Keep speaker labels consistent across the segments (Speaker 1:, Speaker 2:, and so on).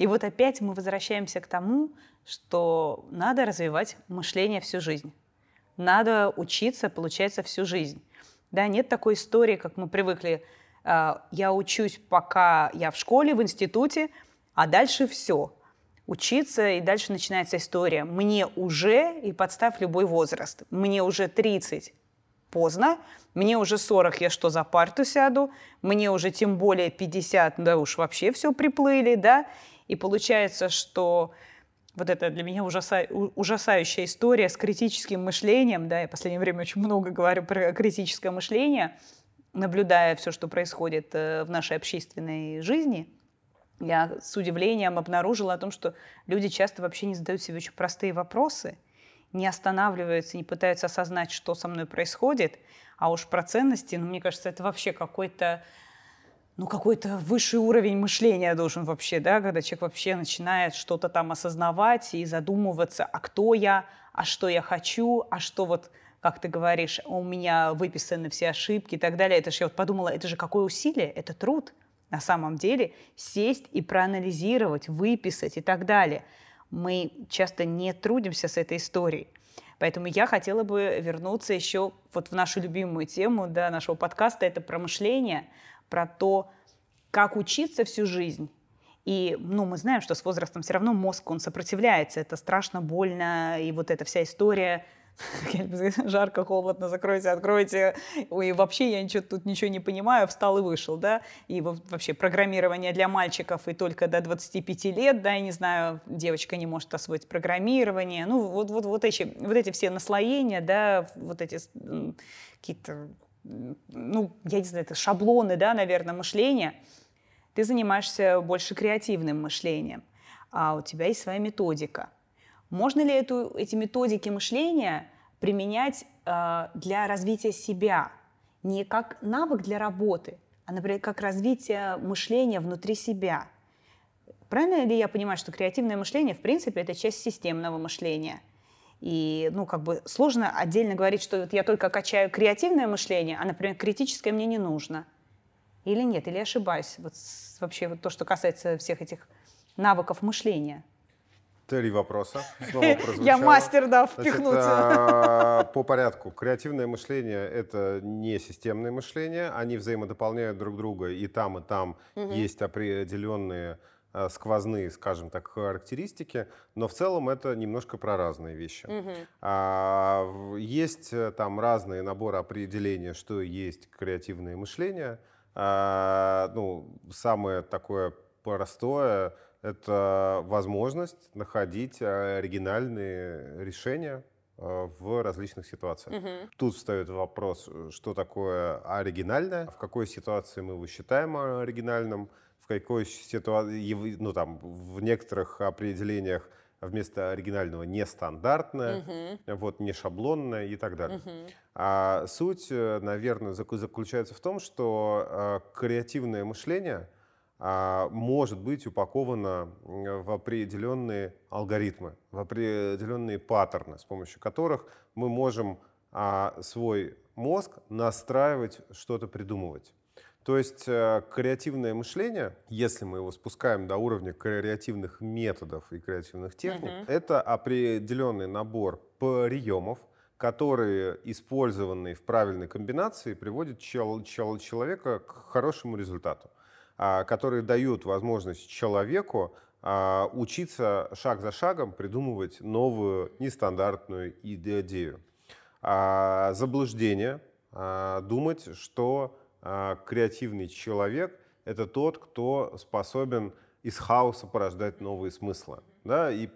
Speaker 1: И вот опять мы возвращаемся к тому, что надо развивать мышление всю жизнь. Надо учиться, получается, всю жизнь. Да, нет такой истории, как мы привыкли. А, я учусь, пока я в школе, в институте, а дальше все. Учиться, и дальше начинается история. Мне уже, и подставь любой возраст, мне уже 30, поздно, мне уже 40, я что, за парту сяду, мне уже тем более 50, да уж вообще все приплыли, да, и получается, что вот это для меня ужаса... ужасающая история с критическим мышлением, да, я в последнее время очень много говорю про критическое мышление, наблюдая все, что происходит э, в нашей общественной жизни, я с удивлением обнаружила о том, что люди часто вообще не задают себе очень простые вопросы – не останавливаются, не пытаются осознать, что со мной происходит, а уж про ценности, ну, мне кажется, это вообще какой-то ну, какой-то высший уровень мышления должен вообще, да, когда человек вообще начинает что-то там осознавать и задумываться, а кто я, а что я хочу, а что вот, как ты говоришь, у меня выписаны все ошибки и так далее. Это же я вот подумала, это же какое усилие, это труд на самом деле, сесть и проанализировать, выписать и так далее мы часто не трудимся с этой историей. Поэтому я хотела бы вернуться еще вот в нашу любимую тему да, нашего подкаста. Это про мышление, про то, как учиться всю жизнь. И ну, мы знаем, что с возрастом все равно мозг, он сопротивляется. Это страшно, больно. И вот эта вся история жарко, холодно, закройте, откройте, и вообще я ничего, тут ничего не понимаю, встал и вышел, да, и вообще программирование для мальчиков и только до 25 лет, да, я не знаю, девочка не может освоить программирование, ну, вот, вот, вот, эти, вот эти все наслоения, да, вот эти какие-то, ну, я не знаю, это шаблоны, да, наверное, мышления, ты занимаешься больше креативным мышлением, а у тебя есть своя методика – можно ли эту, эти методики мышления применять э, для развития себя? Не как навык для работы, а, например, как развитие мышления внутри себя. Правильно ли я понимаю, что креативное мышление, в принципе, это часть системного мышления? И, ну, как бы сложно отдельно говорить, что вот я только качаю креативное мышление, а, например, критическое мне не нужно. Или нет, или ошибаюсь. Вот вообще вот то, что касается всех этих навыков мышления.
Speaker 2: Три вопроса.
Speaker 1: Я мастер, да, впихнуться.
Speaker 2: Значит, по порядку. Креативное мышление — это не системное мышление. Они взаимодополняют друг друга. И там, и там угу. есть определенные а, сквозные, скажем так, характеристики, но в целом это немножко про разные вещи. А, есть э, там разные наборы определения, что есть креативное мышление. А, ну, самое такое простое — это возможность находить э, оригинальные решения э, в различных ситуациях. Угу. Тут встает вопрос, что такое оригинальное, в какой ситуации мы его считаем оригинальным, какой ситуации, ну там, в некоторых определениях вместо оригинального нестандартное, угу. вот, не шаблонное и так далее. Угу. А суть, э, наверное, заключается в том, что креативное мышление — а, может быть упакована в определенные алгоритмы, в определенные паттерны, с помощью которых мы можем а, свой мозг настраивать, что-то придумывать. То есть э, креативное мышление, если мы его спускаем до уровня креативных методов и креативных техник, uh-huh. это определенный набор приемов, которые, использованные в правильной комбинации, приводят чел- чел- человека к хорошему результату. А, которые дают возможность человеку а, учиться шаг за шагом придумывать новую нестандартную идею. А, заблуждение думать, что креативный человек — это тот, кто способен из хаоса порождать новые смыслы. Да? И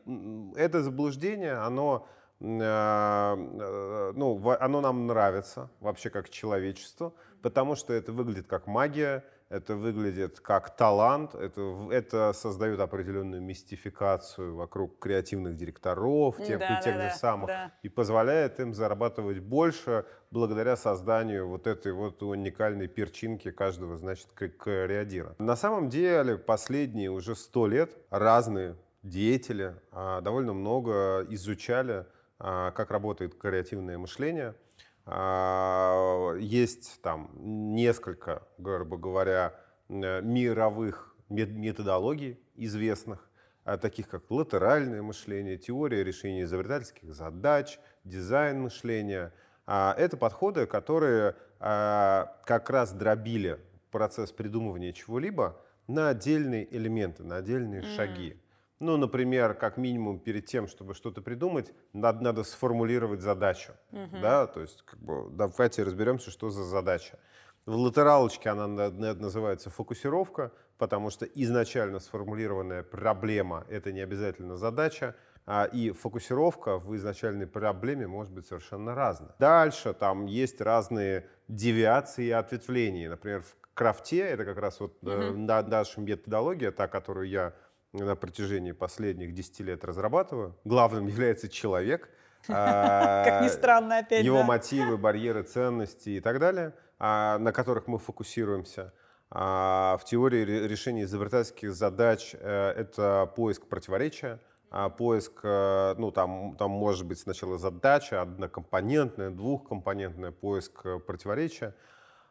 Speaker 2: это заблуждение, оно, ну, оно нам нравится вообще как человечеству, потому что это выглядит как магия, это выглядит как талант, это, это создает определенную мистификацию вокруг креативных директоров, тех да, и тех да, же самых, да. и позволяет им зарабатывать больше благодаря созданию вот этой вот уникальной перчинки каждого, значит, креатира. На самом деле последние уже сто лет разные деятели а, довольно много изучали, а, как работает креативное мышление, есть там несколько, грубо говоря, э, мировых методологий известных, а, таких как латеральное мышление, теория решения изобретательских задач, дизайн мышления. А, это подходы, которые а, как раз дробили процесс придумывания чего-либо на отдельные элементы, на отдельные mm. шаги. Ну, например, как минимум перед тем, чтобы что-то придумать, надо, надо сформулировать задачу. Mm-hmm. Да? То есть, как бы, давайте разберемся, что за задача. В латералочке она называется фокусировка, потому что изначально сформулированная проблема — это не обязательно задача, а, и фокусировка в изначальной проблеме может быть совершенно разная. Дальше там есть разные девиации и ответвления. Например, в крафте, это как раз вот mm-hmm. наша методология, та, которую я на протяжении последних 10 лет разрабатываю. Главным является человек.
Speaker 1: Как ни странно, опять
Speaker 2: Его мотивы, барьеры, ценности и так далее. А, на которых мы фокусируемся. А, в теории решения изобретательских задач э, это поиск противоречия, а, поиск, э, ну там, там может быть сначала задача однокомпонентная, двухкомпонентная, поиск э, противоречия.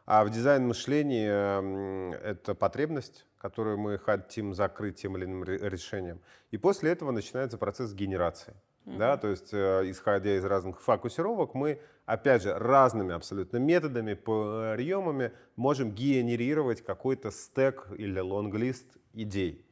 Speaker 2: А в дизайн мышления это потребность, которую мы хотим закрыть тем или иным решением. И после этого начинается процесс генерации. Mm-hmm. Да, то есть, исходя из разных фокусировок, мы опять же, разными абсолютно методами, приемами можем генерировать какой-то стек или лонглист идей.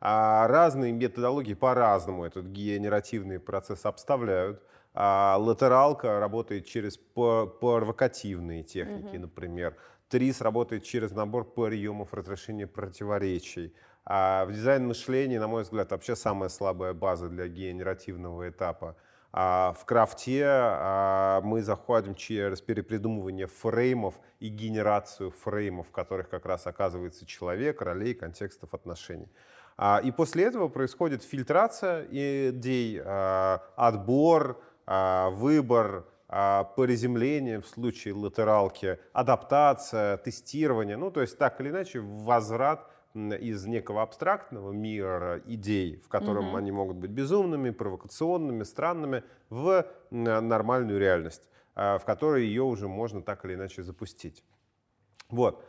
Speaker 2: А разные методологии по-разному этот генеративный процесс обставляют. А латералка работает через провокативные техники, mm-hmm. например. ТРИС работает через набор приемов разрешения противоречий. А в дизайн мышления, на мой взгляд, вообще самая слабая база для генеративного этапа – а в крафте а, мы заходим через перепридумывание фреймов и генерацию фреймов, в которых как раз оказывается человек, ролей, контекстов отношений. А, и после этого происходит фильтрация идей, отбор, выбор, приземление в случае латералки, адаптация, тестирование. Ну, то есть так или иначе возврат из некого абстрактного мира идей, в котором угу. они могут быть безумными, провокационными, странными, в нормальную реальность, а, в которой ее уже можно так или иначе запустить. Вот.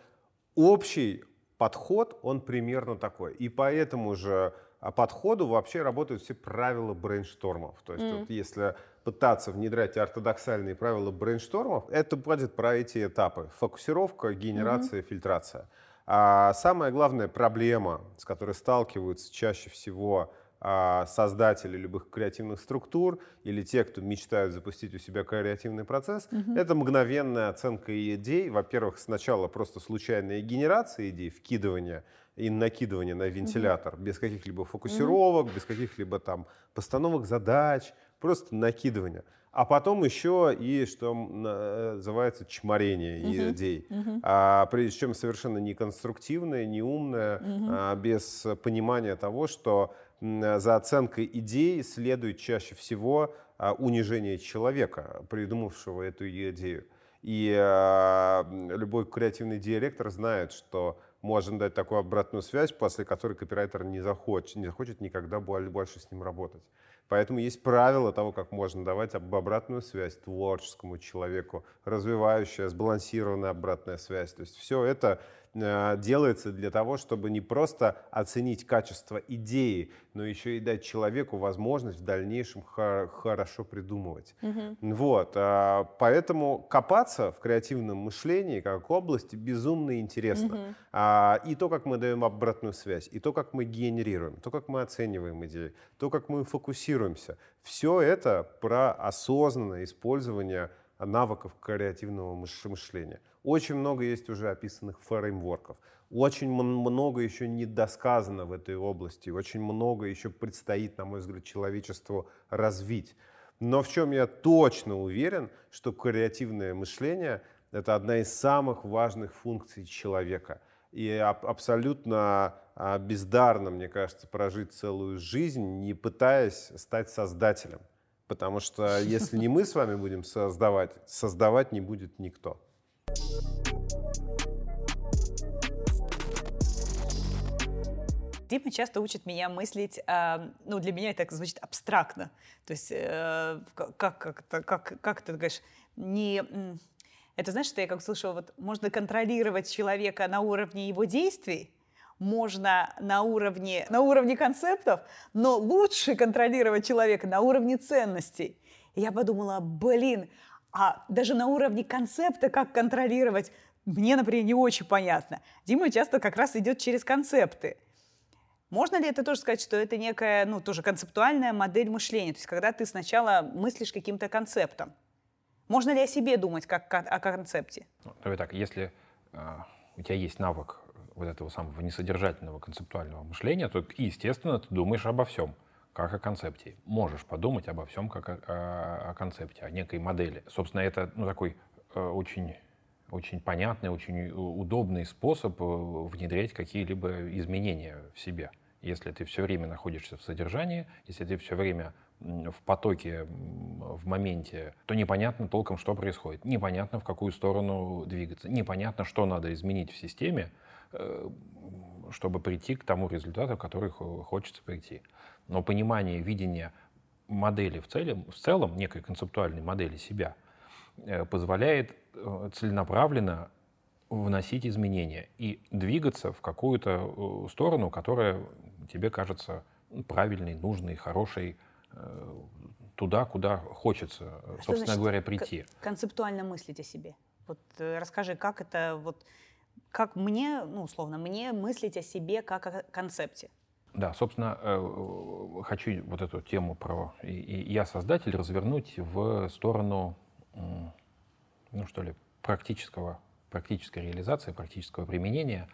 Speaker 2: Общий подход, он примерно такой. И по этому же а, подходу вообще работают все правила брейнштормов. То есть mm. вот если пытаться внедрять ортодоксальные правила брейнштормов, это будет про эти этапы. Фокусировка, генерация, mm-hmm. фильтрация. А самая главная проблема, с которой сталкиваются чаще всего а, создатели любых креативных структур или те, кто мечтают запустить у себя креативный процесс, угу. это мгновенная оценка идей. Во-первых, сначала просто случайная генерация идей, вкидывание и накидывание на вентилятор угу. без каких-либо фокусировок, угу. без каких-либо там постановок задач, просто накидывание а потом еще и, что называется, чморение uh-huh. идей. Uh-huh. А, причем совершенно не конструктивное, не умное, uh-huh. а, без понимания того, что за оценкой идей следует чаще всего а, унижение человека, придумавшего эту идею. И а, любой креативный директор знает, что можно дать такую обратную связь, после которой копирайтер не захочет, не захочет никогда больше с ним работать. Поэтому есть правило того, как можно давать обратную связь творческому человеку, развивающая, сбалансированная обратная связь. То есть все это делается для того, чтобы не просто оценить качество идеи, но еще и дать человеку возможность в дальнейшем хорошо придумывать. Угу. Вот, а, поэтому копаться в креативном мышлении как области безумно интересно. Угу. И то, как мы даем обратную связь, и то, как мы генерируем, то, как мы оцениваем идеи, то, как мы фокусируемся, все это про осознанное использование навыков креативного мышления. Очень много есть уже описанных фреймворков. Очень много еще не досказано в этой области. Очень много еще предстоит, на мой взгляд, человечеству развить. Но в чем я точно уверен, что креативное мышление — это одна из самых важных функций человека. И абсолютно а, бездарно, мне кажется, прожить целую жизнь, не пытаясь стать создателем. Потому что если не мы с вами будем создавать, создавать не будет никто.
Speaker 1: Дима часто учит меня мыслить, э, ну, для меня это звучит абстрактно. То есть, э, как, как, как, как, ты говоришь, не... Это знаешь, что я как слышала, вот можно контролировать человека на уровне его действий, можно на уровне, на уровне концептов, но лучше контролировать человека на уровне ценностей. И я подумала, блин, а даже на уровне концепта как контролировать, мне, например, не очень понятно. Дима часто как раз идет через концепты. Можно ли это тоже сказать, что это некая, ну, тоже концептуальная модель мышления? То есть, когда ты сначала мыслишь каким-то концептом. Можно ли о себе думать как о концепте?
Speaker 3: Ну, давай так, если э, у тебя есть навык вот этого самого несодержательного концептуального мышления, то, естественно, ты думаешь обо всем как о концепте. Можешь подумать обо всем как о, о, о концепте, о некой модели. Собственно, это ну, такой э, очень очень понятный, очень удобный способ э, внедрять какие-либо изменения в себе. Если ты все время находишься в содержании, если ты все время в потоке, в моменте, то непонятно толком, что происходит. Непонятно, в какую сторону двигаться. Непонятно, что надо изменить в системе, чтобы прийти к тому результату, который хочется прийти. Но понимание, видение модели в целом, в целом некой концептуальной модели себя, э, позволяет э, целенаправленно вносить изменения и двигаться в какую-то сторону, которая тебе кажется правильной, нужной, хорошей, Э, туда, куда хочется, а собственно значит, говоря, прийти.
Speaker 1: Концептуально мыслить о себе. Вот э, расскажи, как это вот, как мне, ну условно, мне мыслить о себе как о концепте.
Speaker 3: Да, собственно, э, хочу вот эту тему про я создатель развернуть в сторону, ну что ли, практического, практической реализации, практического применения,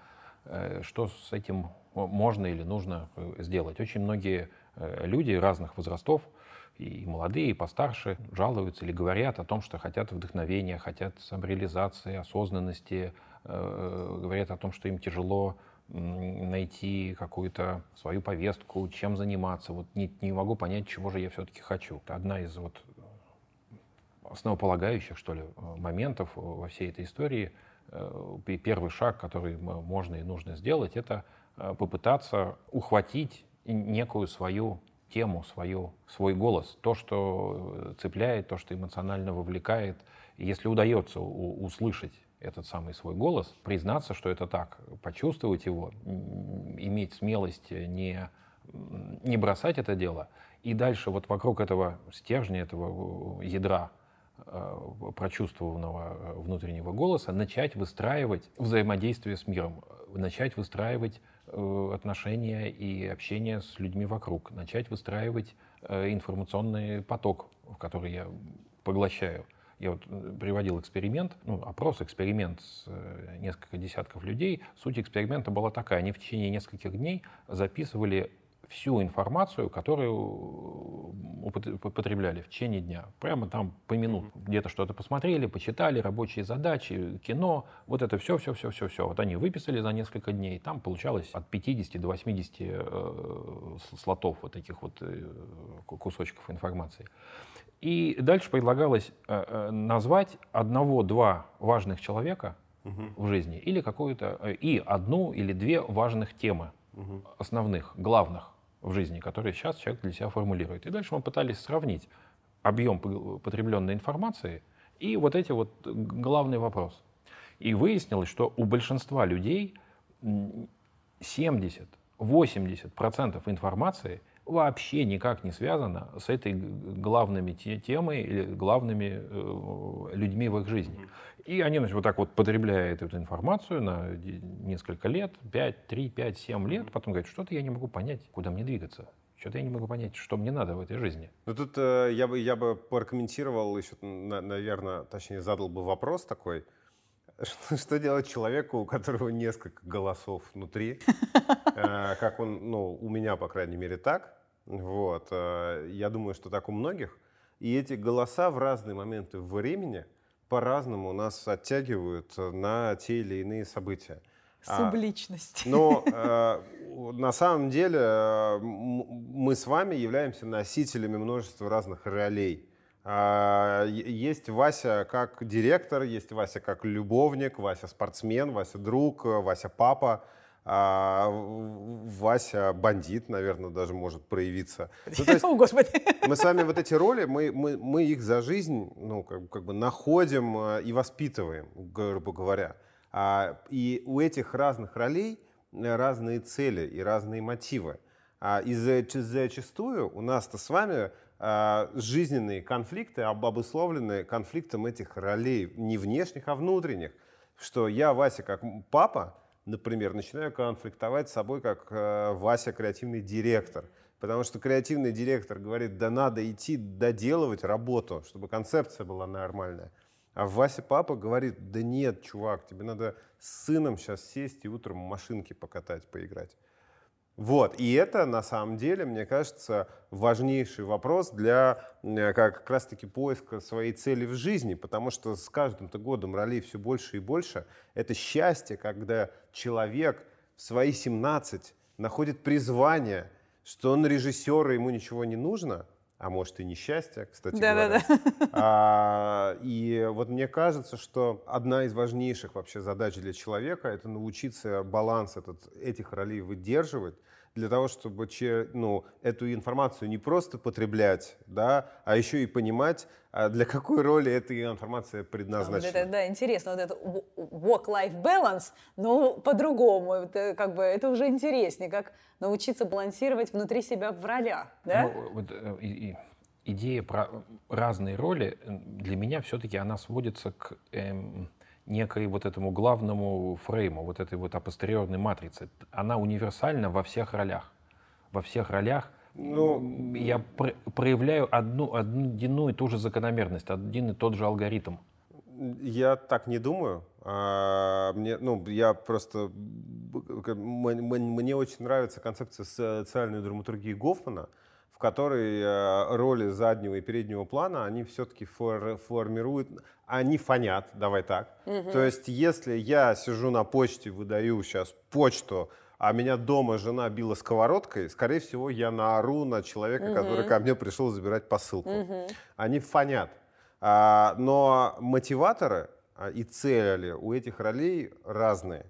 Speaker 3: что с этим можно или нужно сделать. Очень многие Э, люди разных возрастов, и молодые, и постарше, жалуются или говорят о том, что хотят вдохновения, хотят самореализации, осознанности, э, говорят о том, что им тяжело найти какую-то свою повестку, чем заниматься. Вот не, не могу понять, чего же я все-таки хочу. Это одна из вот основополагающих, что ли, моментов во всей этой истории. Э, первый шаг, который можно и нужно сделать, это попытаться ухватить некую свою тему, свою, свой голос, то, что э, цепляет, то, что эмоционально вовлекает. Если удается услышать этот самый свой голос, признаться, что это так, почувствовать его, иметь смелость не, не бросать это дело, и дальше вот вокруг этого стержня, этого э, ядра э, прочувствованного внутреннего голоса начать выстраивать взаимодействие с миром, начать выстраивать Э, отношения и общение с людьми вокруг, начать выстраивать э, информационный поток, в который я поглощаю. Я вот э, приводил эксперимент, ну, опрос, эксперимент с несколько десятков людей. Суть эксперимента была такая. Они в течение нескольких дней записывали всю информацию, которую употребляли в течение дня. Прямо там по минуту. Где-то что-то посмотрели, почитали, рабочие задачи, кино. Вот это все, все, все, все, все. Вот они выписали за несколько дней. Там получалось от 50 до 80 э, слотов вот таких вот э, кусочков информации. И дальше предлагалось э, э назвать одного-два важных человека угу. в жизни или какую-то э, и одну или две важных темы угу. основных, главных в жизни, которые сейчас человек для себя формулирует. И дальше мы пытались сравнить объем потребленной информации и вот эти вот главный вопрос. И выяснилось, что у большинства людей 70-80% информации вообще никак не связано с этой главными темой или главными э, людьми в их жизни. И они значит, вот так вот потребляют эту информацию на несколько лет, 5, 3, 5, 7 лет, потом говорят, что-то я не могу понять, куда мне двигаться. Что-то я не могу понять, что мне надо в этой жизни.
Speaker 2: Ну тут э, я, бы, я бы прокомментировал еще, на, наверное, точнее задал бы вопрос такой. Что, делать человеку, у которого несколько голосов внутри, э, как он, ну, у меня, по крайней мере, так. Вот. Э, я думаю, что так у многих. И эти голоса в разные моменты времени – по-разному нас оттягивают э, на те или иные события.
Speaker 1: А, Субличность.
Speaker 2: А, но э, на самом деле э, мы с вами являемся носителями множества разных ролей. А, есть Вася как директор, есть Вася как любовник, Вася спортсмен, Вася друг, Вася папа а Вася бандит, наверное, даже может проявиться.
Speaker 1: Ну, есть О, Господи!
Speaker 2: Мы с вами вот эти роли, мы, мы, мы их за жизнь ну, как, как бы находим э, и воспитываем, грубо говоря. А, и у этих разных ролей разные цели и разные мотивы. А, и зачастую у нас-то с вами жизненные конфликты обусловлены конфликтом этих ролей, не внешних, а внутренних. Что я, Вася, как папа, например, начинаю конфликтовать с собой как э, Вася, креативный директор. Потому что креативный директор говорит, да надо идти доделывать работу, чтобы концепция была нормальная. А Вася папа говорит, да нет, чувак, тебе надо с сыном сейчас сесть и утром машинки покатать, поиграть. Вот, и это на самом деле, мне кажется, важнейший вопрос для э, как раз-таки поиска своей цели в жизни, потому что с каждым-то годом ролей все больше и больше. Это счастье, когда человек в свои 17 находит призвание, что он режиссер, и ему ничего не нужно, а может и несчастье, кстати да, говоря. Да, да. А, и вот мне кажется, что одна из важнейших вообще задач для человека это научиться баланс этот, этих ролей выдерживать, для того, чтобы ну, эту информацию не просто потреблять, да, а еще и понимать, а для какой роли эта информация предназначена.
Speaker 1: Вот это, да, интересно, вот это work-life balance, но по-другому, это как бы это уже интереснее, как научиться балансировать внутри себя в ролях, да? Ну, вот,
Speaker 3: э, и, и, идея про разные роли для меня все-таки она сводится к эм, некой вот этому главному фрейму, вот этой вот апостериорной матрице. Она универсальна во всех ролях. Во всех ролях ну, я про проявляю одну, одну и ту же закономерность, один и тот же алгоритм.
Speaker 2: Я так не думаю. А, мне, ну, я просто... Мне очень нравится концепция социальной драматургии Гофмана, в которой э, роли заднего и переднего плана, они все-таки фор, формируют, они фонят, давай так. Угу. То есть, если я сижу на почте, выдаю сейчас почту, а меня дома жена била сковородкой, скорее всего, я наору на человека, угу. который ко мне пришел забирать посылку. Угу. Они фонят. А, но мотиваторы а, и цели у этих ролей разные.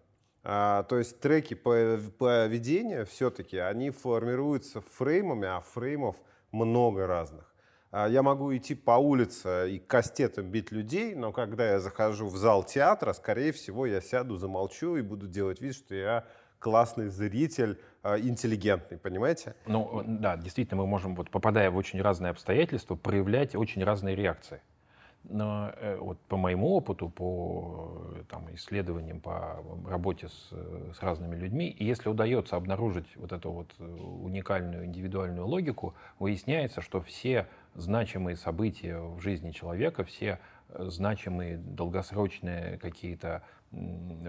Speaker 2: А, то есть треки поведения все-таки, они формируются фреймами, а фреймов много разных. А, я могу идти по улице и кастетом бить людей, но когда я захожу в зал театра, скорее всего, я сяду, замолчу и буду делать вид, что я классный зритель, а, интеллигентный, понимаете?
Speaker 3: Ну, да, действительно, мы можем, вот, попадая в очень разные обстоятельства, проявлять очень разные реакции. Но э, вот по моему опыту, по там, исследованиям, по работе с, с разными людьми, если удается обнаружить вот эту вот э, уникальную индивидуальную логику, выясняется, что все значимые события в жизни человека, все э, значимые долгосрочные какие-то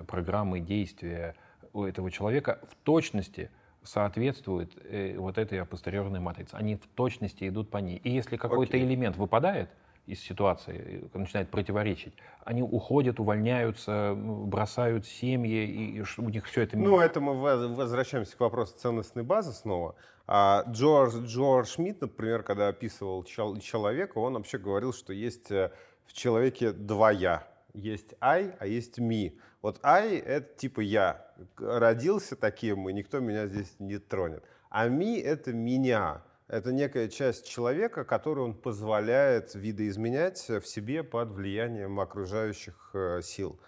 Speaker 3: программы, действия у этого человека в точности соответствуют вот этой апостериорной матрице. Они в точности идут по ней. И если какой-то элемент выпадает, из ситуации, начинает противоречить, они уходят, увольняются, бросают семьи, и у них все это...
Speaker 2: Ну, это мы возвращаемся к вопросу ценностной базы снова. А Джордж, Джордж Шмидт, например, когда описывал человека, он вообще говорил, что есть э, в человеке два «я». Есть «I», а есть «me». Вот «I» — это типа «я». Родился таким, и никто меня здесь не тронет. А «me» — это «меня». Это некая часть человека, которую он позволяет видоизменять в себе под влиянием окружающих э, сил.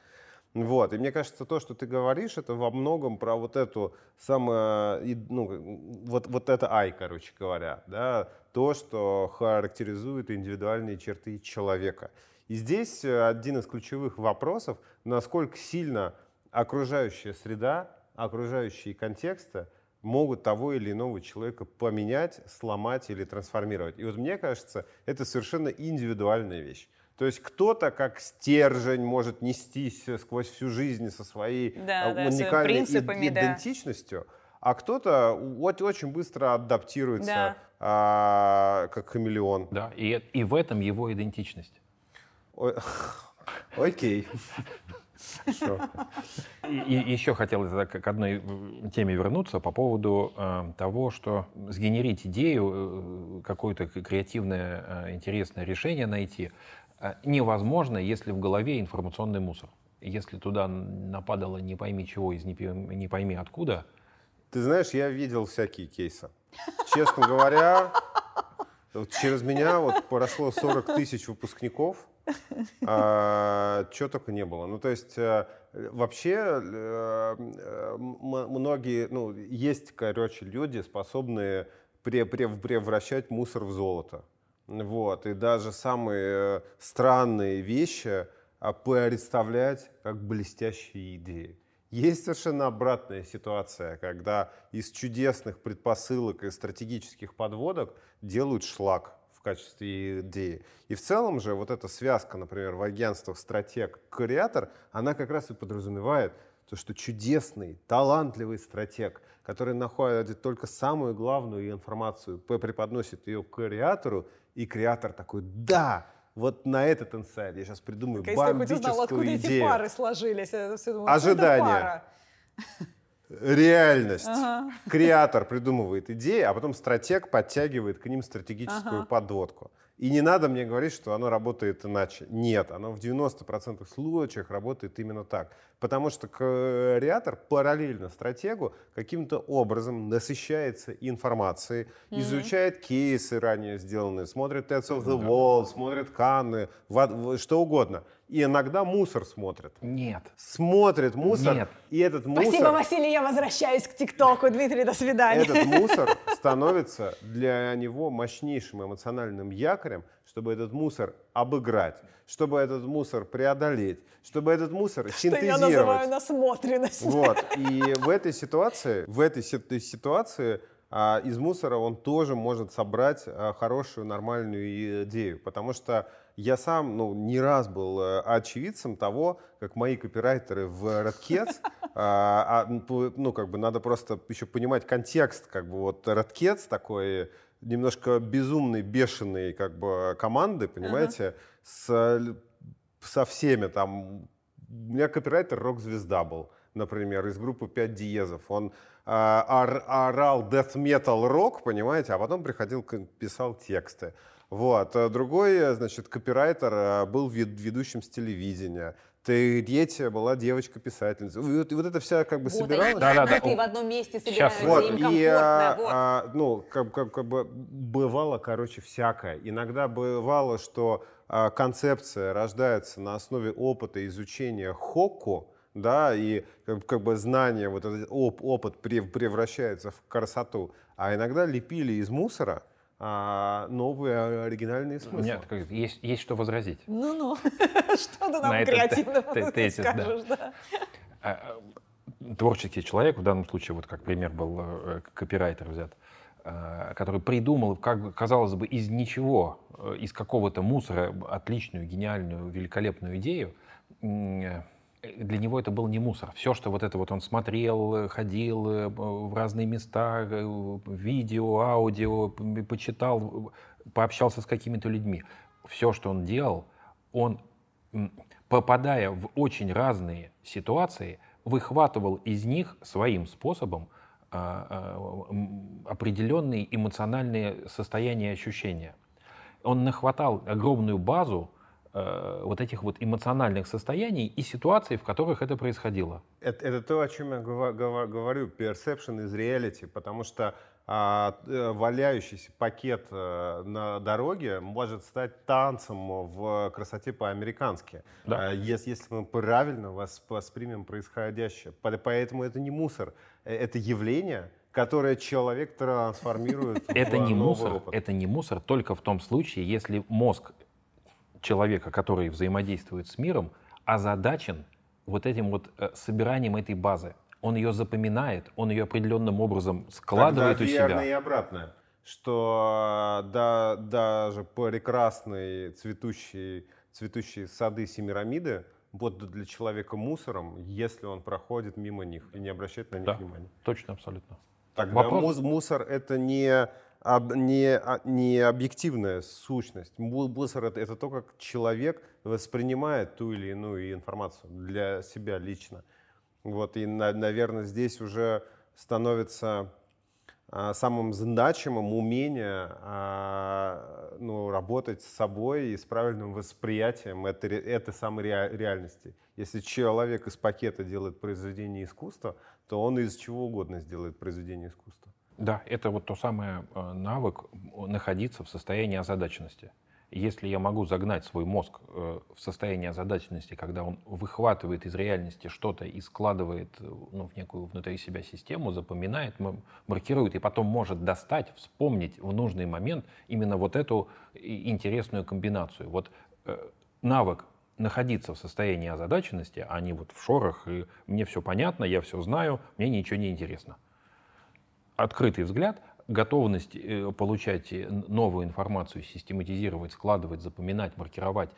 Speaker 2: Вот. И мне кажется, то, что ты говоришь, это во многом про вот эту самое, ну, вот, вот это ай, короче говоря, да, то, что характеризует индивидуальные черты человека. И здесь э, один из ключевых вопросов, насколько сильно окружающая среда, окружающие контексты могут того или иного человека поменять, сломать или трансформировать. И вот мне кажется, это совершенно индивидуальная вещь. То есть кто-то как стержень может нестись сквозь всю жизнь со своей да, э, уникальной да, идентичностью, да. а кто-то очень быстро адаптируется да. а, как хамелеон.
Speaker 3: Да, и, и в этом его идентичность.
Speaker 2: Окей.
Speaker 3: И, еще хотелось к одной теме вернуться по поводу э, того, что сгенерить идею, э, какое-то креативное, э, интересное решение найти э, невозможно, если в голове информационный мусор. Если туда нападало не пойми чего из не, пойми откуда.
Speaker 2: Ты знаешь, я видел всякие кейсы. Честно говоря, через меня вот прошло 40 тысяч выпускников, а, чего только не было. Ну, то есть э, вообще э, многие, ну, есть, короче, люди, способные превращать мусор в золото. Вот. И даже самые странные вещи а, представлять как блестящие идеи. Есть совершенно обратная ситуация, когда из чудесных предпосылок и стратегических подводок делают шлак качестве идеи. И в целом же вот эта связка, например, в агентствах стратег-креатор, она как раз и подразумевает то, что чудесный, талантливый стратег, который находит только самую главную информацию, преподносит ее к креатору, и креатор такой «Да!» вот на этот инсайд я сейчас придумаю как бомбическую
Speaker 1: узнал, откуда
Speaker 2: идею.
Speaker 1: эти пары сложились. Я все
Speaker 2: думаю, Ожидание. Реальность. Ага. Креатор придумывает идеи, а потом стратег подтягивает к ним стратегическую ага. подводку. И не надо мне говорить, что оно работает иначе. Нет, оно в 90% случаях работает именно так. Потому что креатор параллельно стратегу каким-то образом насыщается информацией, mm-hmm. изучает кейсы ранее сделанные, смотрит Teds of the Wall, смотрит Канны, что угодно. И иногда мусор смотрит.
Speaker 3: Нет.
Speaker 2: Смотрит мусор. Нет. И этот мусор...
Speaker 1: Спасибо, Василий, я возвращаюсь к ТикТоку. Дмитрий, до свидания.
Speaker 2: Этот мусор становится для него мощнейшим эмоциональным якорем, чтобы этот мусор обыграть, чтобы этот мусор преодолеть, чтобы этот мусор Что синтезировать. Что я называю
Speaker 1: насмотренность.
Speaker 2: Вот. И в этой ситуации, в этой ситуации а из мусора он тоже может собрать а, хорошую, нормальную идею. Потому что я сам ну, не раз был э, очевидцем того, как мои копирайтеры в Redcats, а, а, ну, как бы надо просто еще понимать контекст, как бы вот Redcats такой немножко безумный, бешеный как бы команды, понимаете, uh-huh. с, со всеми там. У меня копирайтер рок-звезда был, например, из группы 5 диезов. Он а, орал death metal рок, понимаете, а потом приходил, писал тексты. Вот. А другой, значит, копирайтер а, был ведущим с телевидения. Третья была девочка-писательница. И вот, и вот это вся как бы вот собиралась.
Speaker 1: Да, да, да. И в одном месте собираются, вот, им комфортно. И, а, вот.
Speaker 2: а, ну, как, как, как бы бывало, короче, всякое. Иногда бывало, что а, концепция рождается на основе опыта изучения хокку, да, и как, как бы знание, вот этот оп, опыт превращается в красоту. А иногда лепили из мусора а, новые оригинальные смыслы.
Speaker 3: Нет, есть, есть что возразить.
Speaker 1: Ну-ну, что ты нам креативного скажешь, да.
Speaker 3: А, творческий человек, в данном случае, вот как пример был э, копирайтер взят, который придумал, как казалось бы, из ничего, э, из какого-то мусора отличную, гениальную, великолепную идею, для него это был не мусор. Все, что вот это вот он смотрел, ходил э, в разные места, э, видео, аудио, почитал, пообщался с какими-то людьми. Все, что он делал, он, попадая в очень разные ситуации, выхватывал из них своим способом а, а, определенные эмоциональные состояния и ощущения. Он нахватал огромную базу Э, вот этих вот эмоциональных состояний и ситуаций, в которых это происходило.
Speaker 2: Это, это то, о чем я говорю, perception is reality, потому что а, э, валяющийся пакет а, на дороге может стать танцем в красоте по-американски, да. а, если, если мы правильно воспримем происходящее. Поэтому это не мусор, это явление, которое человек трансформирует
Speaker 3: это в не мусор, опыт. Это не мусор только в том случае, если мозг человека, который взаимодействует с миром, озадачен вот этим вот э, собиранием этой базы. Он ее запоминает, он ее определенным образом складывает
Speaker 2: Тогда
Speaker 3: у себя.
Speaker 2: верно и обратное, что э, да, даже прекрасные цветущие, цветущие сады Семирамиды будут для человека мусором, если он проходит мимо них и не обращает на них
Speaker 3: да,
Speaker 2: внимания.
Speaker 3: Точно, абсолютно.
Speaker 2: Тогда Вопрос... мусор это не не, а, не объективная сущность. Мусор это, это то, как человек воспринимает ту или иную информацию для себя лично. Вот, и, на, наверное, здесь уже становится а, самым значимым умение а, ну, работать с собой и с правильным восприятием этой, этой самой реальности. Если человек из пакета делает произведение искусства, то он из чего угодно сделает произведение искусства.
Speaker 3: Да, это вот то самое э, навык находиться в состоянии озадаченности. Если я могу загнать свой мозг э, в состояние озадаченности, когда он выхватывает из реальности что-то и складывает э, ну, в некую внутри себя систему, запоминает, маркирует и потом может достать, вспомнить в нужный момент именно вот эту интересную комбинацию. Вот э, навык находиться в состоянии озадаченности, а не вот в шорах, и мне все понятно, я все знаю, мне ничего не интересно. Открытый взгляд готовность э, получать э, новую информацию, систематизировать, складывать, запоминать, маркировать,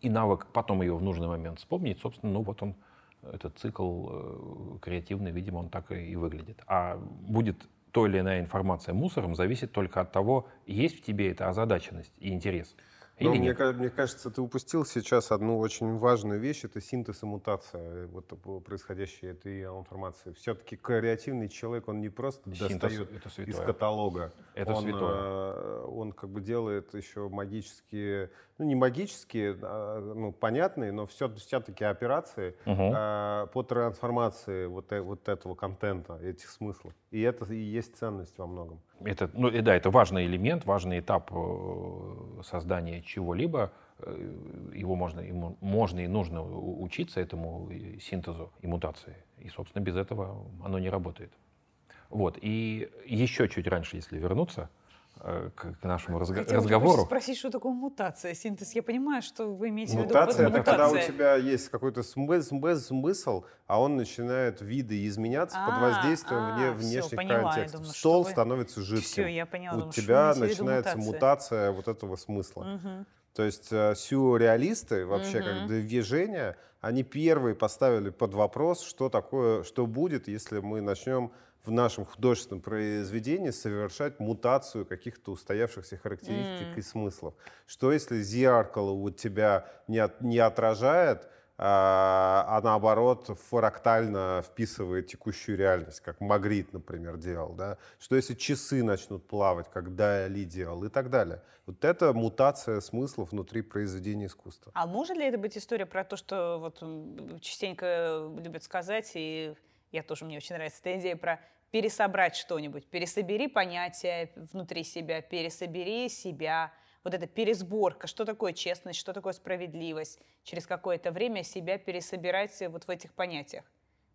Speaker 3: и навык потом ее в нужный момент вспомнить, собственно, ну вот он, этот цикл э, креативный, видимо, он так и выглядит. А будет то или иная информация мусором, зависит только от того, есть в тебе эта озадаченность и интерес.
Speaker 2: Но мне, мне кажется, ты упустил сейчас одну очень важную вещь, это синтез и мутация вот, происходящей этой информации. Все-таки креативный человек, он не просто синтез достает из каталога.
Speaker 3: Это
Speaker 2: он,
Speaker 3: святое.
Speaker 2: Э, он как бы делает еще магические, ну не магические, а, ну понятные, но все, все-таки операции угу. э, по трансформации вот, э, вот этого контента, этих смыслов. И это и есть ценность во многом.
Speaker 3: Это, ну, да, это важный элемент, важный этап э, создания чего-либо. Э, его можно, ему можно и нужно учиться этому синтезу и мутации. И, собственно, без этого оно не работает. Вот. И еще чуть раньше, если вернуться, Э, к, к нашему разго- Хотела разговору.
Speaker 1: спросить, что такое мутация, синтез. Я понимаю, что вы имеете
Speaker 2: мутация
Speaker 1: в виду
Speaker 2: это когда у тебя есть какой-то смысл, смысл, а он начинает виды изменяться а, под воздействием а, вне, внешних поняла, контекстов. Думаю, Стол вы... становится жидким.
Speaker 1: Все, я поняла.
Speaker 2: У думаю, тебя начинается мутация. мутация вот этого смысла. Угу. То есть э, сюрреалисты вообще угу. как движение, они первые поставили под вопрос, что такое, что будет, если мы начнем в нашем художественном произведении совершать мутацию каких-то устоявшихся характеристик mm. и смыслов. Что если зеркало у тебя не, от, не отражает, а, а наоборот фрактально вписывает текущую реальность, как Магрит, например, делал. Да? Что если часы начнут плавать, как Дайли делал и так далее. Вот это мутация смыслов внутри произведения искусства.
Speaker 1: А может ли это быть история про то, что вот частенько любят сказать, и я тоже, мне очень нравится эта идея про пересобрать что-нибудь, пересобери понятия внутри себя, пересобери себя, вот эта пересборка, что такое честность, что такое справедливость, через какое-то время себя пересобирать вот в этих понятиях.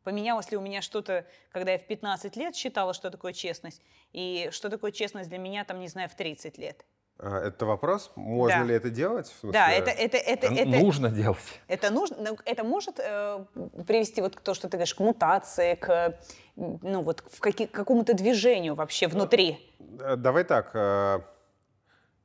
Speaker 1: Поменялось ли у меня что-то, когда я в 15 лет считала, что такое честность, и что такое честность для меня, там, не знаю, в 30 лет.
Speaker 2: А, это вопрос, можно да. ли это делать? В
Speaker 1: смысле? Да, это, это, это, это,
Speaker 3: нужно делать.
Speaker 1: Это нужно, ну, это может э, привести вот к то, что ты говоришь, к мутации, к ну вот к каки, какому-то движению вообще внутри.
Speaker 2: Э, давай так.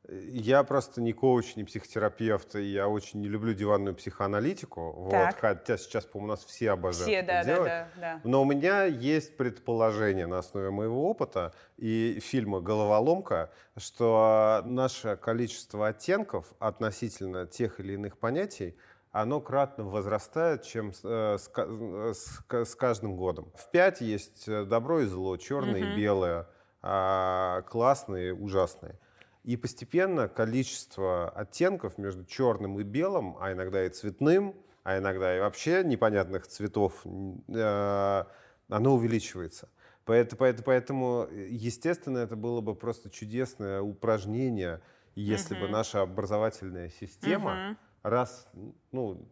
Speaker 2: Э, я просто не коуч, не психотерапевт, и я очень не люблю диванную психоаналитику. Вот, хотя сейчас, по-моему, у нас все обожают все, да, делать. Да, да, да. Но у меня есть предположение на основе моего опыта и фильма «Головоломка», что наше количество оттенков относительно тех или иных понятий оно кратно возрастает, чем с, э, с, с, с каждым годом. В 5 есть добро и зло, черное mm-hmm. и белое, а, классные, ужасные. И постепенно количество оттенков между черным и белым, а иногда и цветным, а иногда и вообще непонятных цветов, э, оно увеличивается. Поэтому, поэтому, поэтому, естественно, это было бы просто чудесное упражнение, если mm-hmm. бы наша образовательная система mm-hmm. раз ну,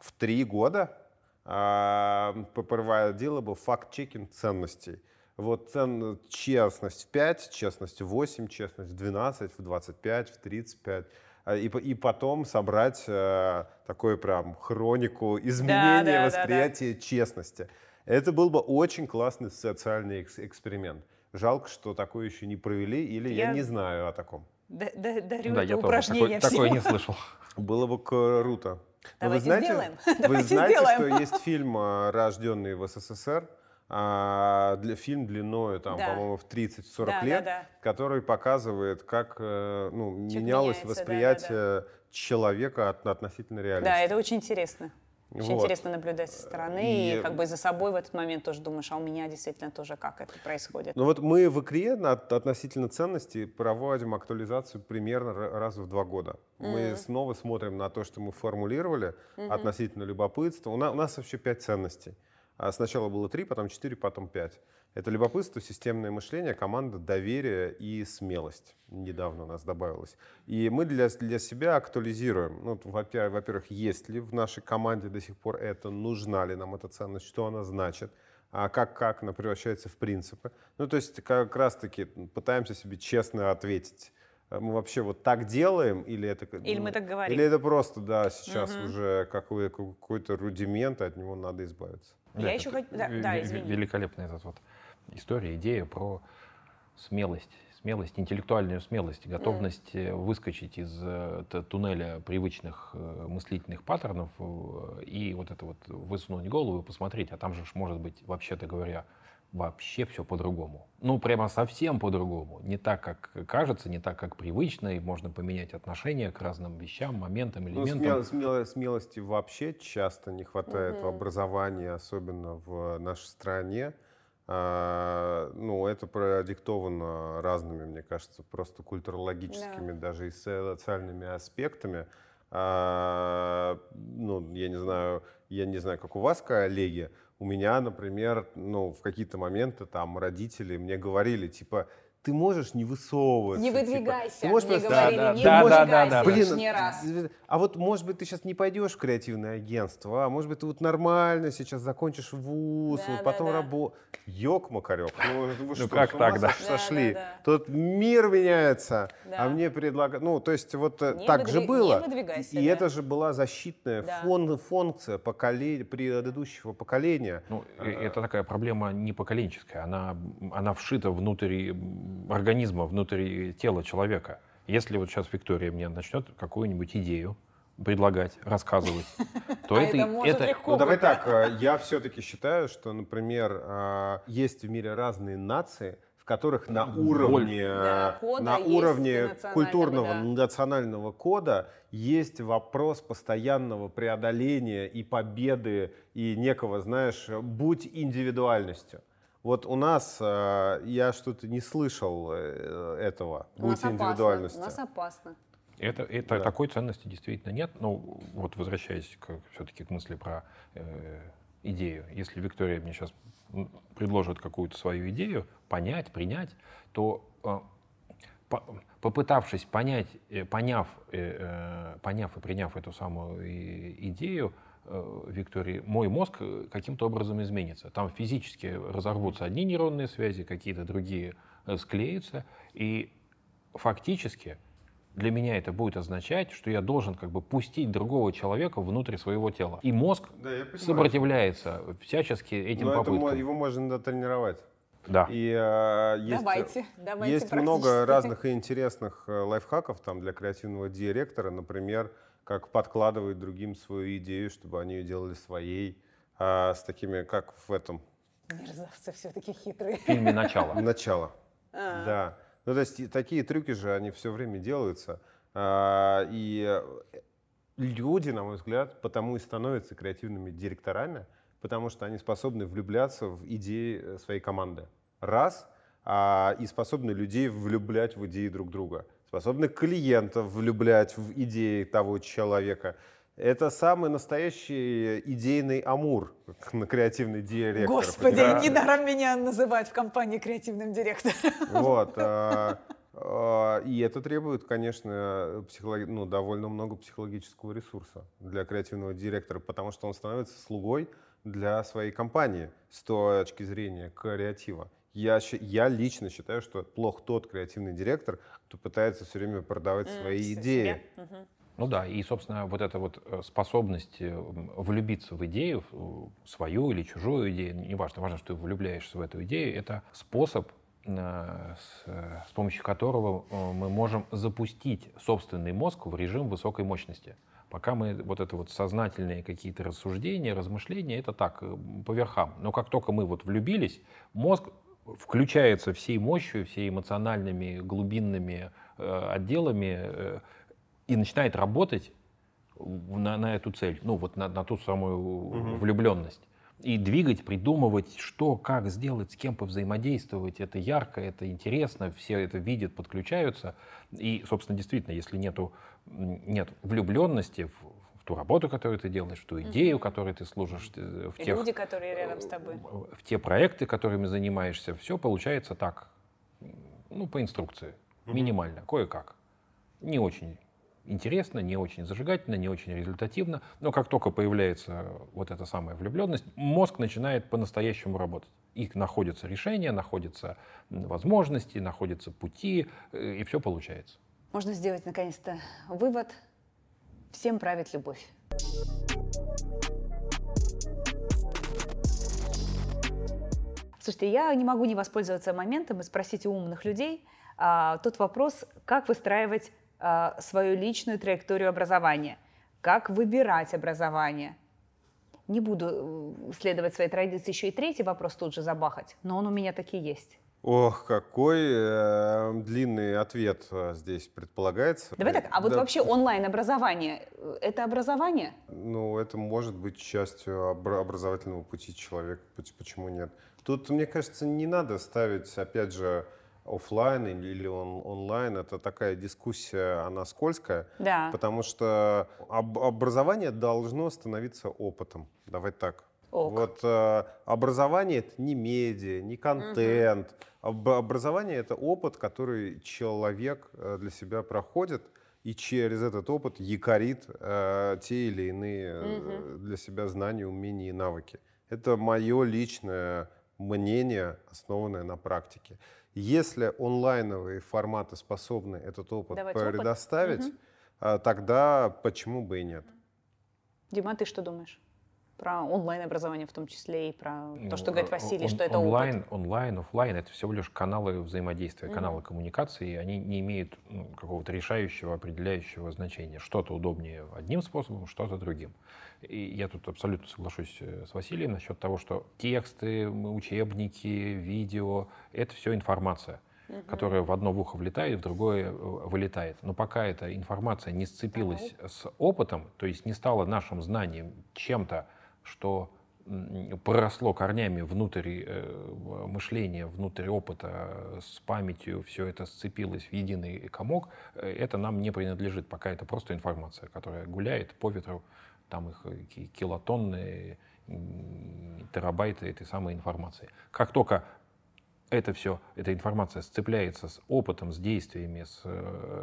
Speaker 2: в три года а, проводила бы факт-чекинг ценностей. Вот цен, честность в 5, честность в 8, честность в 12, в 25, в 35. А, и, и потом собрать э, такую прям хронику изменения да, да, восприятия да, да. честности. Это был бы очень классный социальный эксперимент. Жалко, что такое еще не провели, или я, я не знаю о таком.
Speaker 1: Д -д Дарю да, это я упражнение
Speaker 3: тоже такое, такое не слышал.
Speaker 2: Было бы круто.
Speaker 1: Давайте вы знаете, сделаем.
Speaker 2: Вы Давайте знаете, сделаем. что есть фильм, э, рожденный в СССР, а, для, фильм длиной, там, да. по-моему, в 30-40 да, лет, да, да. который показывает, как э, ну, менялось восприятие да, да, да. человека от, относительно реальности.
Speaker 1: Да, это очень интересно. Очень вот. интересно наблюдать со стороны, и... и как бы за собой в этот момент тоже думаешь, а у меня действительно тоже как это происходит.
Speaker 2: Ну вот мы в ИКРе относительно ценностей проводим актуализацию примерно раз в два года. Mm-hmm. Мы снова смотрим на то, что мы формулировали mm-hmm. относительно любопытства. У нас, у нас вообще пять ценностей. А сначала было три, потом четыре, потом пять. Это любопытство, системное мышление, команда, доверие и смелость. Недавно у нас добавилось. И мы для, для себя актуализируем. Ну, во-первых, есть ли в нашей команде до сих пор это, нужна ли нам эта ценность, что она значит, а как, как она превращается в принципы. Ну, то есть как раз-таки пытаемся себе честно ответить мы вообще вот так делаем, или это...
Speaker 1: Или ну, мы так говорим.
Speaker 2: Или это просто, да, сейчас угу. уже какой, какой-то рудимент, от него надо избавиться.
Speaker 1: Я да, еще хочу... Да, да,
Speaker 3: извини. Великолепная эта вот история, идея про смелость, смелость, интеллектуальную смелость, готовность mm. выскочить из э, туннеля привычных э, мыслительных паттернов и вот это вот высунуть голову и посмотреть, а там же может быть, вообще-то говоря, вообще все по-другому. Ну, прямо совсем по-другому. Не так, как кажется, не так, как привычно, и можно поменять отношение к разным вещам, моментам, ну, элементам. Ну,
Speaker 2: смел, смел, смелости вообще часто не хватает угу. в образовании, особенно в нашей стране. А, ну, это продиктовано разными, мне кажется, просто культурологическими, да. даже и социальными аспектами. А, ну, я не знаю, я не знаю, как у вас коллеги, у меня, например, ну, в какие-то моменты там родители мне говорили, типа, ты можешь не высовываться.
Speaker 4: Не типа, выдвигайся,
Speaker 2: типа, ты можешь
Speaker 4: мне просто... говорили, да, не
Speaker 3: да,
Speaker 4: выдвигайся
Speaker 3: да, да, да,
Speaker 4: лишний раз.
Speaker 2: А вот, может быть, ты сейчас не пойдешь в креативное агентство, а может быть, ты вот нормально сейчас закончишь вуз, да, вот потом да, да. работу. Ёк, Макарек, ну вы ну, что,
Speaker 3: как так, да?
Speaker 2: сошли? Да, да, да. Тут мир меняется, да. а мне предлагают... Ну, то есть вот э, не так выдвиг... же было.
Speaker 4: Не
Speaker 2: и да. это же была защитная да. фон, функция поколе... предыдущего поколения.
Speaker 3: Ну, а... это такая проблема не поколенческая, она, она вшита внутрь организма, внутри тела человека. Если вот сейчас Виктория мне начнет какую-нибудь идею предлагать, рассказывать, то а это, это, это...
Speaker 2: Ну давай так, э, я все-таки считаю, что, например, э, есть в мире разные нации, в которых на уровне, да, на уровне культурного да. национального кода есть вопрос постоянного преодоления и победы и некого, знаешь, будь индивидуальностью. Вот у нас э, я что-то не слышал э, этого. У Будьте индивидуальностью.
Speaker 4: У нас опасно.
Speaker 3: Это, это да. такой ценности действительно нет. Ну, вот возвращаясь к, все-таки к мысли про э, идею. Если Виктория мне сейчас предложит какую-то свою идею, понять, принять, то э, по, попытавшись понять, э, поняв, э, э поняв и приняв эту самую идею, Э, Виктории, мой мозг э, каким-то образом изменится. Там физически разорвутся одни нейронные связи, какие-то другие э, склеятся. И фактически для меня это будет означать, что я должен как бы пустить другого человека внутрь своего тела. И мозг да, сопротивляется всячески этим Но попыткам.
Speaker 2: Это, его можно тренировать.
Speaker 3: Да.
Speaker 2: И э, есть,
Speaker 4: давайте, давайте
Speaker 2: есть много разных и интересных лайфхаков там для креативного директора. Например, как подкладывать другим свою идею, чтобы они ее делали своей, а, с такими, как в этом.
Speaker 4: Мерзавцы все-таки хитрые. В
Speaker 3: фильме «Начало».
Speaker 2: «Начало», а. да. Ну, то есть такие трюки же, они все время делаются. А, и люди, на мой взгляд, потому и становятся креативными директорами, потому что они способны влюбляться в идеи своей команды. Раз, а, и способны людей влюблять в идеи друг друга способны клиентов влюблять в идеи того человека. Это самый настоящий идейный амур на креативный директор.
Speaker 4: Господи, да? недаром меня называют в компании креативным директором.
Speaker 2: Вот. А, а, и это требует, конечно, психолог... ну, довольно много психологического ресурса для креативного директора, потому что он становится слугой для своей компании с точки зрения креатива. Я, я лично считаю, что плох тот креативный директор, кто пытается все время продавать mm, свои идеи.
Speaker 3: Ну да, и, собственно, вот эта вот э, способность э, влюбиться в идею, свою или чужую идею, неважно, важно, что ты влюбляешься в эту идею, это способ, э, с, с помощью которого мы можем запустить собственный мозг в режим высокой мощности. Пока мы вот это вот сознательные какие-то рассуждения, размышления, это так, по верхам. Но как только мы вот влюбились, мозг включается всей мощью, всей эмоциональными глубинными э, отделами э, и начинает работать на, на эту цель, ну вот на, на ту самую угу. влюбленность. И двигать, придумывать, что, как сделать, с кем повзаимодействовать. Это ярко, это интересно, все это видят, подключаются. И, собственно, действительно, если нету, нет влюбленности в, ту работу, которую ты делаешь, в ту идею, которой ты служишь, э, в
Speaker 1: И
Speaker 3: тех,
Speaker 1: люди, которые рядом с тобой.
Speaker 3: в те проекты, которыми занимаешься, все получается так, ну, по инструкции, минимально, кое-как. Не очень интересно, не очень зажигательно, не очень результативно, но как только появляется вот эта самая влюбленность, мозг начинает по-настоящему работать. И находятся решения, находятся возможности, находятся пути, э, и все получается.
Speaker 1: Можно сделать наконец-то вывод. Всем правит любовь. Слушайте, я не могу не воспользоваться моментом и спросить у умных людей а, тот вопрос, как выстраивать а, свою личную траекторию образования, как выбирать образование. Не буду э, следовать своей традиции еще и третий вопрос тут же забахать, но он у меня таки есть.
Speaker 2: Ох, какой э, длинный ответ э, здесь предполагается.
Speaker 1: Давай так, а вот
Speaker 2: Да,
Speaker 1: вообще онлайн-образование э, – это образование?
Speaker 2: Ну, это может быть частью обра- образовательного пути человека. Поч- Почему нет? Тут, мне кажется, не надо ставить, опять же, офлайн или он- онлайн. Это такая дискуссия, она скользкая.
Speaker 1: Да.
Speaker 2: Потому что об- образование должно становиться опытом. Давай так.
Speaker 1: Ок.
Speaker 2: Вот э, образование это не медиа, не контент. Об- образование это опыт, который человек э, для себя проходит и через этот опыт якорит э, те или иные э, для себя знания, умения и навыки. Это мое личное мнение, основанное на практике. Если онлайновые форматы способны этот опыт
Speaker 1: Давать опыт?
Speaker 2: предоставить,
Speaker 1: Мгм.
Speaker 2: а, тогда почему бы и нет?
Speaker 1: Дима, ты что думаешь? Про онлайн-образование в том числе и про то, что
Speaker 3: Ну,
Speaker 1: говорит
Speaker 3: э,
Speaker 1: Василий,
Speaker 3: он-
Speaker 1: что это
Speaker 3: онлайн,
Speaker 1: опыт.
Speaker 3: онлайн, офлайн это всего лишь каналы взаимодействия,
Speaker 1: Мгм.
Speaker 3: каналы коммуникации, они не имеют ну, какого-то решающего, определяющего значения. Что-то удобнее одним способом, что-то другим. И я тут абсолютно соглашусь э, с Василием насчет того, что тексты, учебники, видео это все информация которая в одно в ухо влетает, в другое э, вылетает. Но пока эта информация не сцепилась с опытом, то есть не стала нашим знанием чем-то, что проросло корнями внутрь э, мышления, внутрь опыта, э, с памятью, все это сцепилось в единый комок, э, это нам не принадлежит. Пока это просто информация, которая гуляет по ветру, там их ки- килотонны, терабайты этой самой информации. Как только это все, эта информация сцепляется с опытом, с действиями, с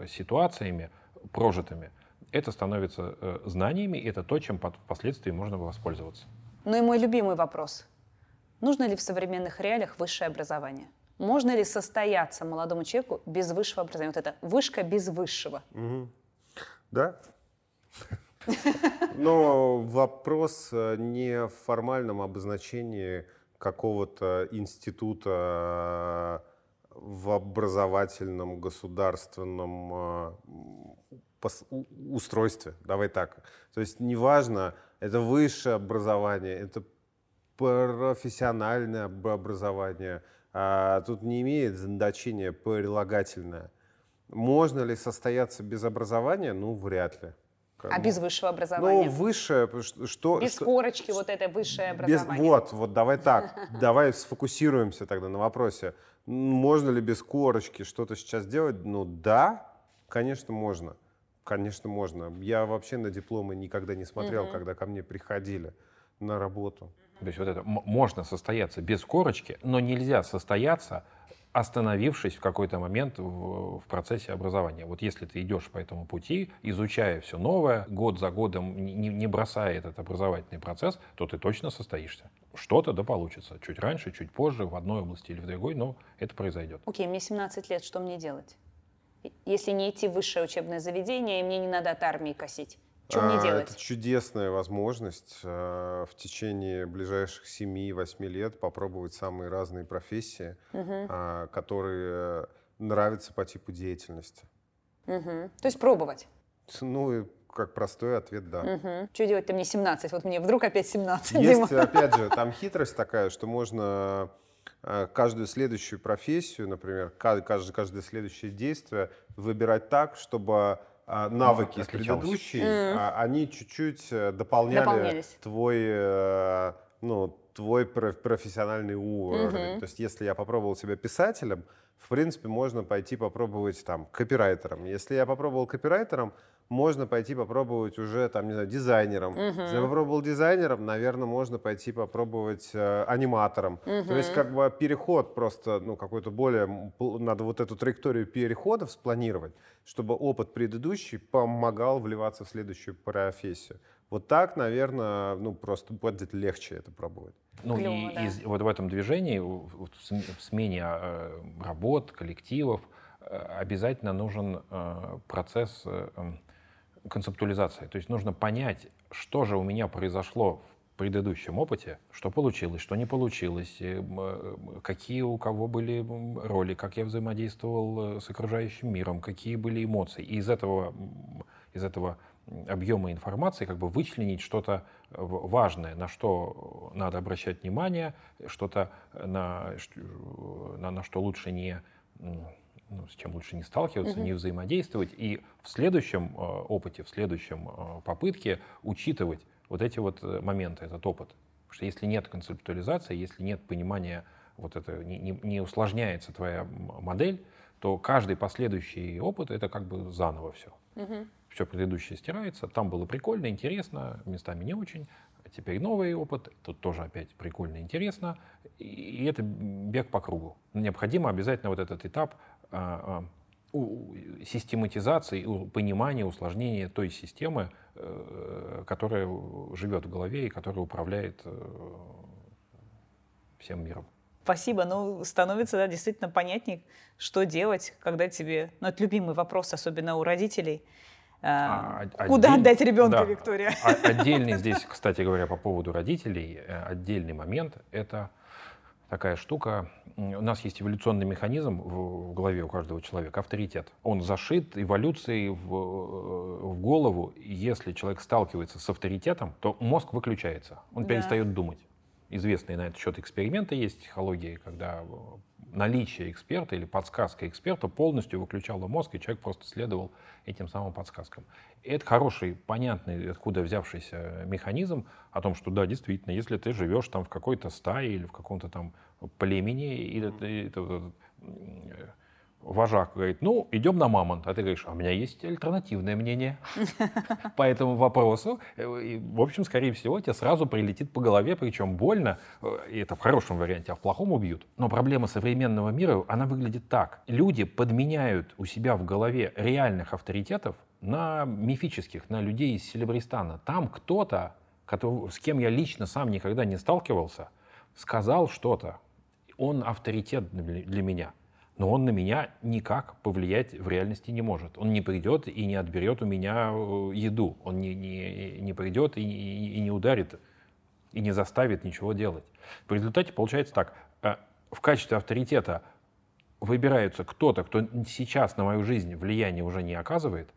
Speaker 3: ситуациями прожитыми, это становится э, знаниями, и это то, чем под- впоследствии можно воспользоваться.
Speaker 1: Ну и мой любимый вопрос. Нужно ли в современных реалиях высшее образование? Можно ли состояться молодому человеку без высшего образования? Вот это вышка без высшего.
Speaker 2: Мгм. Да. Но вопрос э, не в формальном обозначении какого-то института э, в образовательном государственном устройстве. Давай так. То есть неважно, это высшее образование, это профессиональное об- образование. а, Тут не имеет значения прилагательное. Можно ли состояться без образования? Ну, вряд ли. Как
Speaker 1: А без высшего
Speaker 2: Ну,
Speaker 1: образования?
Speaker 2: высшее, п- ш- что...
Speaker 1: без
Speaker 2: что-
Speaker 1: корочки вот это высшее
Speaker 2: без-
Speaker 1: образование?
Speaker 2: вот, вот, давай так. Давай сфокусируемся тогда на вопросе. Можно ли без корочки что-то сейчас делать? Ну, да, конечно, можно. Конечно, можно. Я вообще на дипломы никогда не смотрел, когда ко мне приходили на работу.
Speaker 3: То есть вот это можно состояться без корочки, но нельзя состояться, остановившись в какой-то момент в, в процессе образования. Вот если ты идешь по этому пути, изучая все новое, год за годом, не, не бросая этот образовательный процесс, то ты точно состоишься. Что-то да получится. Чуть раньше, чуть позже, в одной области или в другой, но это произойдет.
Speaker 1: Окей, мне 17 лет, что мне делать? Если не идти в высшее учебное заведение, и мне не надо от армии косить. Что мне
Speaker 2: А,
Speaker 1: делать?
Speaker 2: Это чудесная возможность э, в течение ближайших 7-8 лет попробовать самые разные профессии, которые э, нравятся по типу деятельности.
Speaker 1: Мгм. То есть пробовать.
Speaker 2: Ну, как простой ответ, да.
Speaker 1: Что делать-то мне 17? Вот мне вдруг опять 17,
Speaker 2: Есть,
Speaker 1: Дима.
Speaker 2: опять же, там хитрость такая, что можно каждую следующую профессию, например, ка- каждое, каждое следующее действие выбирать так, чтобы а, навыки
Speaker 3: отличалось.
Speaker 2: предыдущей, а, они чуть-чуть э, дополняли твой, э, ну, твой про- профессиональный уровень.
Speaker 1: Мгм.
Speaker 2: То есть, если я попробовал себя писателем, в принципе, можно пойти попробовать там копирайтером. Если я попробовал копирайтером, можно пойти попробовать уже, там, не знаю, дизайнером. Если я попробовал дизайнером, наверное, можно пойти попробовать э, аниматором. То есть как бы переход просто, ну, какой-то более, надо вот эту траекторию переходов спланировать, чтобы опыт предыдущий помогал вливаться в следующую профессию. Вот так, наверное, ну, просто будет легче это пробовать.
Speaker 3: Ну
Speaker 1: Клёво,
Speaker 3: и
Speaker 1: да.
Speaker 3: из- вот в этом движении, в в см- в смене э, работ, коллективов, э, обязательно нужен э, процесс э, м, концептуализации. То есть нужно понять, что же у меня произошло в предыдущем опыте, что получилось, что не получилось, какие у кого были роли, как я взаимодействовал с окружающим миром, какие были эмоции. И из этого, из этого объема информации как бы вычленить что-то э, важное, на что надо обращать внимание, что-то на, ш- на, на что лучше не ну, с чем лучше не сталкиваться, не взаимодействовать, и в следующем э, опыте, в следующем э, попытке учитывать вот эти вот э, моменты, этот опыт. Потому что если нет концептуализации, если нет понимания, вот это не, не- не усложняется твоя модель, то каждый последующий опыт это как бы заново все. Все предыдущее стирается. Там было прикольно, интересно, местами не очень. А теперь новый опыт, тут тоже опять прикольно, интересно. И- это бег по кругу. Необходимо обязательно вот этот этап а, а, систематизации, понимания, усложнения той системы, э, которая живет в голове и которая управляет э, всем миром.
Speaker 1: Спасибо. Ну, становится, да, действительно понятней, что делать, когда тебе... Ну, это любимый вопрос, особенно у родителей. А,
Speaker 3: А,
Speaker 1: Куда
Speaker 3: отдель-
Speaker 1: отдать ребенка,
Speaker 3: да.
Speaker 1: Виктория?
Speaker 3: А- Отдельный здесь, кстати говоря, по поводу родителей, э, отдельный момент — это такая штука. У нас есть эволюционный механизм в в голове у каждого человека, авторитет. Он зашит эволюцией в, э, в голову. Если человек сталкивается с авторитетом, то мозг выключается, он
Speaker 1: Да.
Speaker 3: перестает думать. Известные на этот счет эксперименты есть в психологии, когда э, наличие эксперта или подсказка эксперта полностью выключало мозг, и человек просто следовал этим самым подсказкам. И это хороший, понятный, откуда взявшийся механизм о том, что да, действительно, если ты живешь там в какой-то стае или в каком-то там племени, и вот, м, э, вожак говорит, ну, идем на мамонт, а ты говоришь, а у меня есть альтернативное мнение по этому вопросу. И, в общем, скорее всего, тебе сразу прилетит по голове, причем больно, и это в хорошем варианте, а в плохом убьют. Но проблема современного мира, она выглядит так. Люди подменяют у себя в голове реальных авторитетов на мифических, на людей из Селебристана. Там кто-то, с кем я лично сам никогда не сталкивался, сказал что-то. Он авторитет для меня. Но он на меня никак повлиять в реальности не может. Он не придет и не отберет у меня э, еду. Он не, не, не придет и, и- и не ударит, и не заставит ничего делать. В результате получается так. э, В качестве авторитета выбирается кто-то, кто сейчас на мою жизнь влияние уже не оказывает.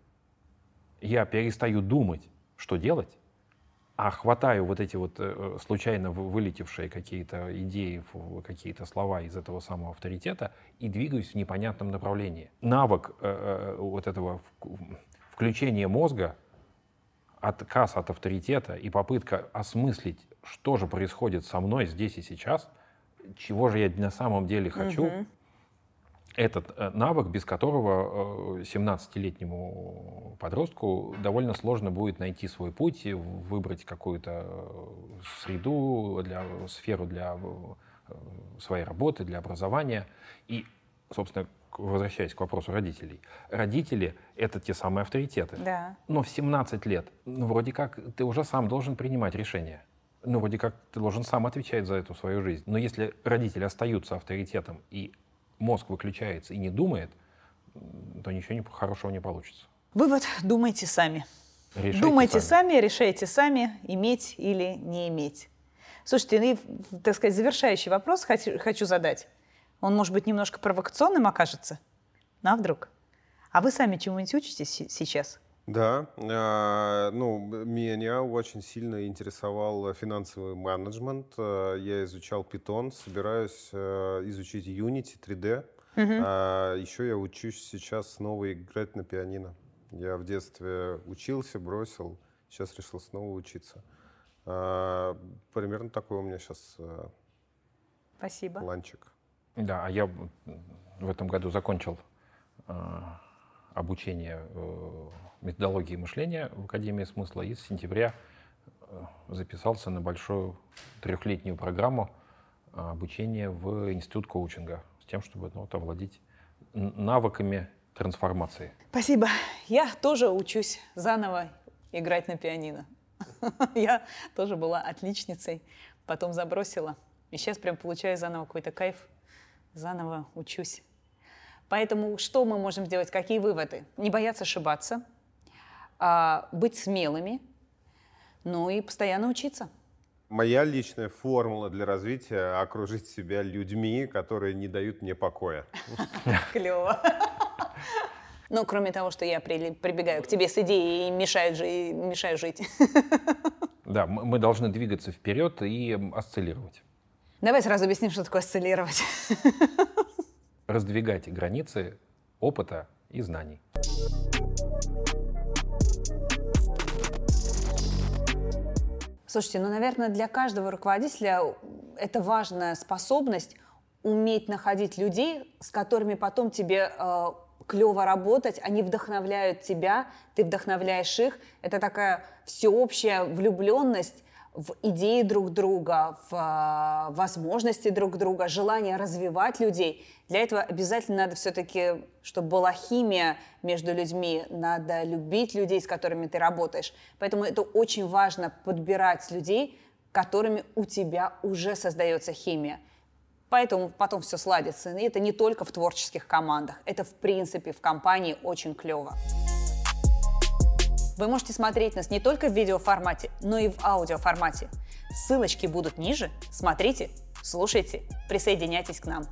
Speaker 3: Я перестаю думать, что делать, а хватаю вот эти вот э, случайно вы- вылетевшие какие-то идеи, какие-то слова из этого самого авторитета и двигаюсь в непонятном направлении. Навык э, э, вот этого вк- включения мозга, отказ от авторитета и попытка осмыслить, что же происходит со мной здесь и сейчас, чего же я на самом деле хочу,
Speaker 1: Мгм.
Speaker 3: Этот э, навык, без которого э, 17-летнему подростку довольно сложно будет найти свой путь, выбрать какую-то э, среду, для, сферу для э, своей работы, для образования. И, собственно, возвращаясь к вопросу родителей. Родители — это те самые авторитеты.
Speaker 1: Да.
Speaker 3: Но в 17 лет, ну, вроде как, ты уже сам должен принимать решения. Ну, вроде как, ты должен сам отвечать за эту свою жизнь. Но если родители остаются авторитетом, и мозг выключается и не думает, то ничего не, хорошего не получится.
Speaker 1: Вывод – думайте сами.
Speaker 3: Решайте
Speaker 1: Думайте
Speaker 3: сами.
Speaker 1: сами, решайте сами, иметь или не иметь. Слушайте, ну и, так сказать, завершающий вопрос хочу, хочу задать. Он, может быть, немножко провокационным окажется, но вдруг? А вы сами чему-нибудь учитесь се- сейчас?
Speaker 2: Да, а, ну, меня очень сильно интересовал финансовый менеджмент. А, Я изучал Python, собираюсь а, изучить Unity 3D. А, Еще я учусь сейчас снова играть на пианино. Я в детстве учился, бросил, сейчас решил снова учиться. А, Примерно такой у меня сейчас
Speaker 1: Спасибо.
Speaker 2: планчик.
Speaker 3: Да, а я в этом году закончил а, обучения э, методологии мышления в Академии смысла и с сентября э, записался на большую трехлетнюю программу обучения в институт коучинга с тем, чтобы ну, вот, овладеть навыками трансформации.
Speaker 1: Спасибо. Я тоже учусь заново играть на пианино. Я тоже была отличницей, потом забросила. И сейчас прям получаю заново какой-то кайф, заново учусь. Поэтому что мы можем сделать? Какие выводы? Не бояться ошибаться, быть смелыми, ну и постоянно учиться.
Speaker 2: Моя личная формула для развития — окружить себя людьми, которые не дают мне покоя.
Speaker 1: Клево. Ну, кроме того, что я прибегаю к тебе с идеей и мешаю, и мешаю жить.
Speaker 3: Да, мы должны двигаться вперед и осциллировать.
Speaker 1: Давай сразу объясним, что такое осциллировать.
Speaker 3: Раздвигать границы опыта и знаний.
Speaker 1: Слушайте, ну, наверное, для каждого руководителя это важная способность уметь находить людей, с которыми потом тебе э, клево работать, они вдохновляют тебя, ты вдохновляешь их. Это такая всеобщая влюбленность в идеи друг друга, в э, возможности друг друга, желание развивать людей. Для этого обязательно надо все-таки, чтобы была химия между людьми, надо любить людей, с которыми ты работаешь. Поэтому это очень важно подбирать людей, которыми у тебя уже создается химия. Поэтому потом все сладится. И это не только в творческих командах, это в принципе в компании очень клево. Вы можете смотреть нас не только в видеоформате, но и в аудиоформате. Ссылочки будут ниже. Смотрите, слушайте, присоединяйтесь к нам.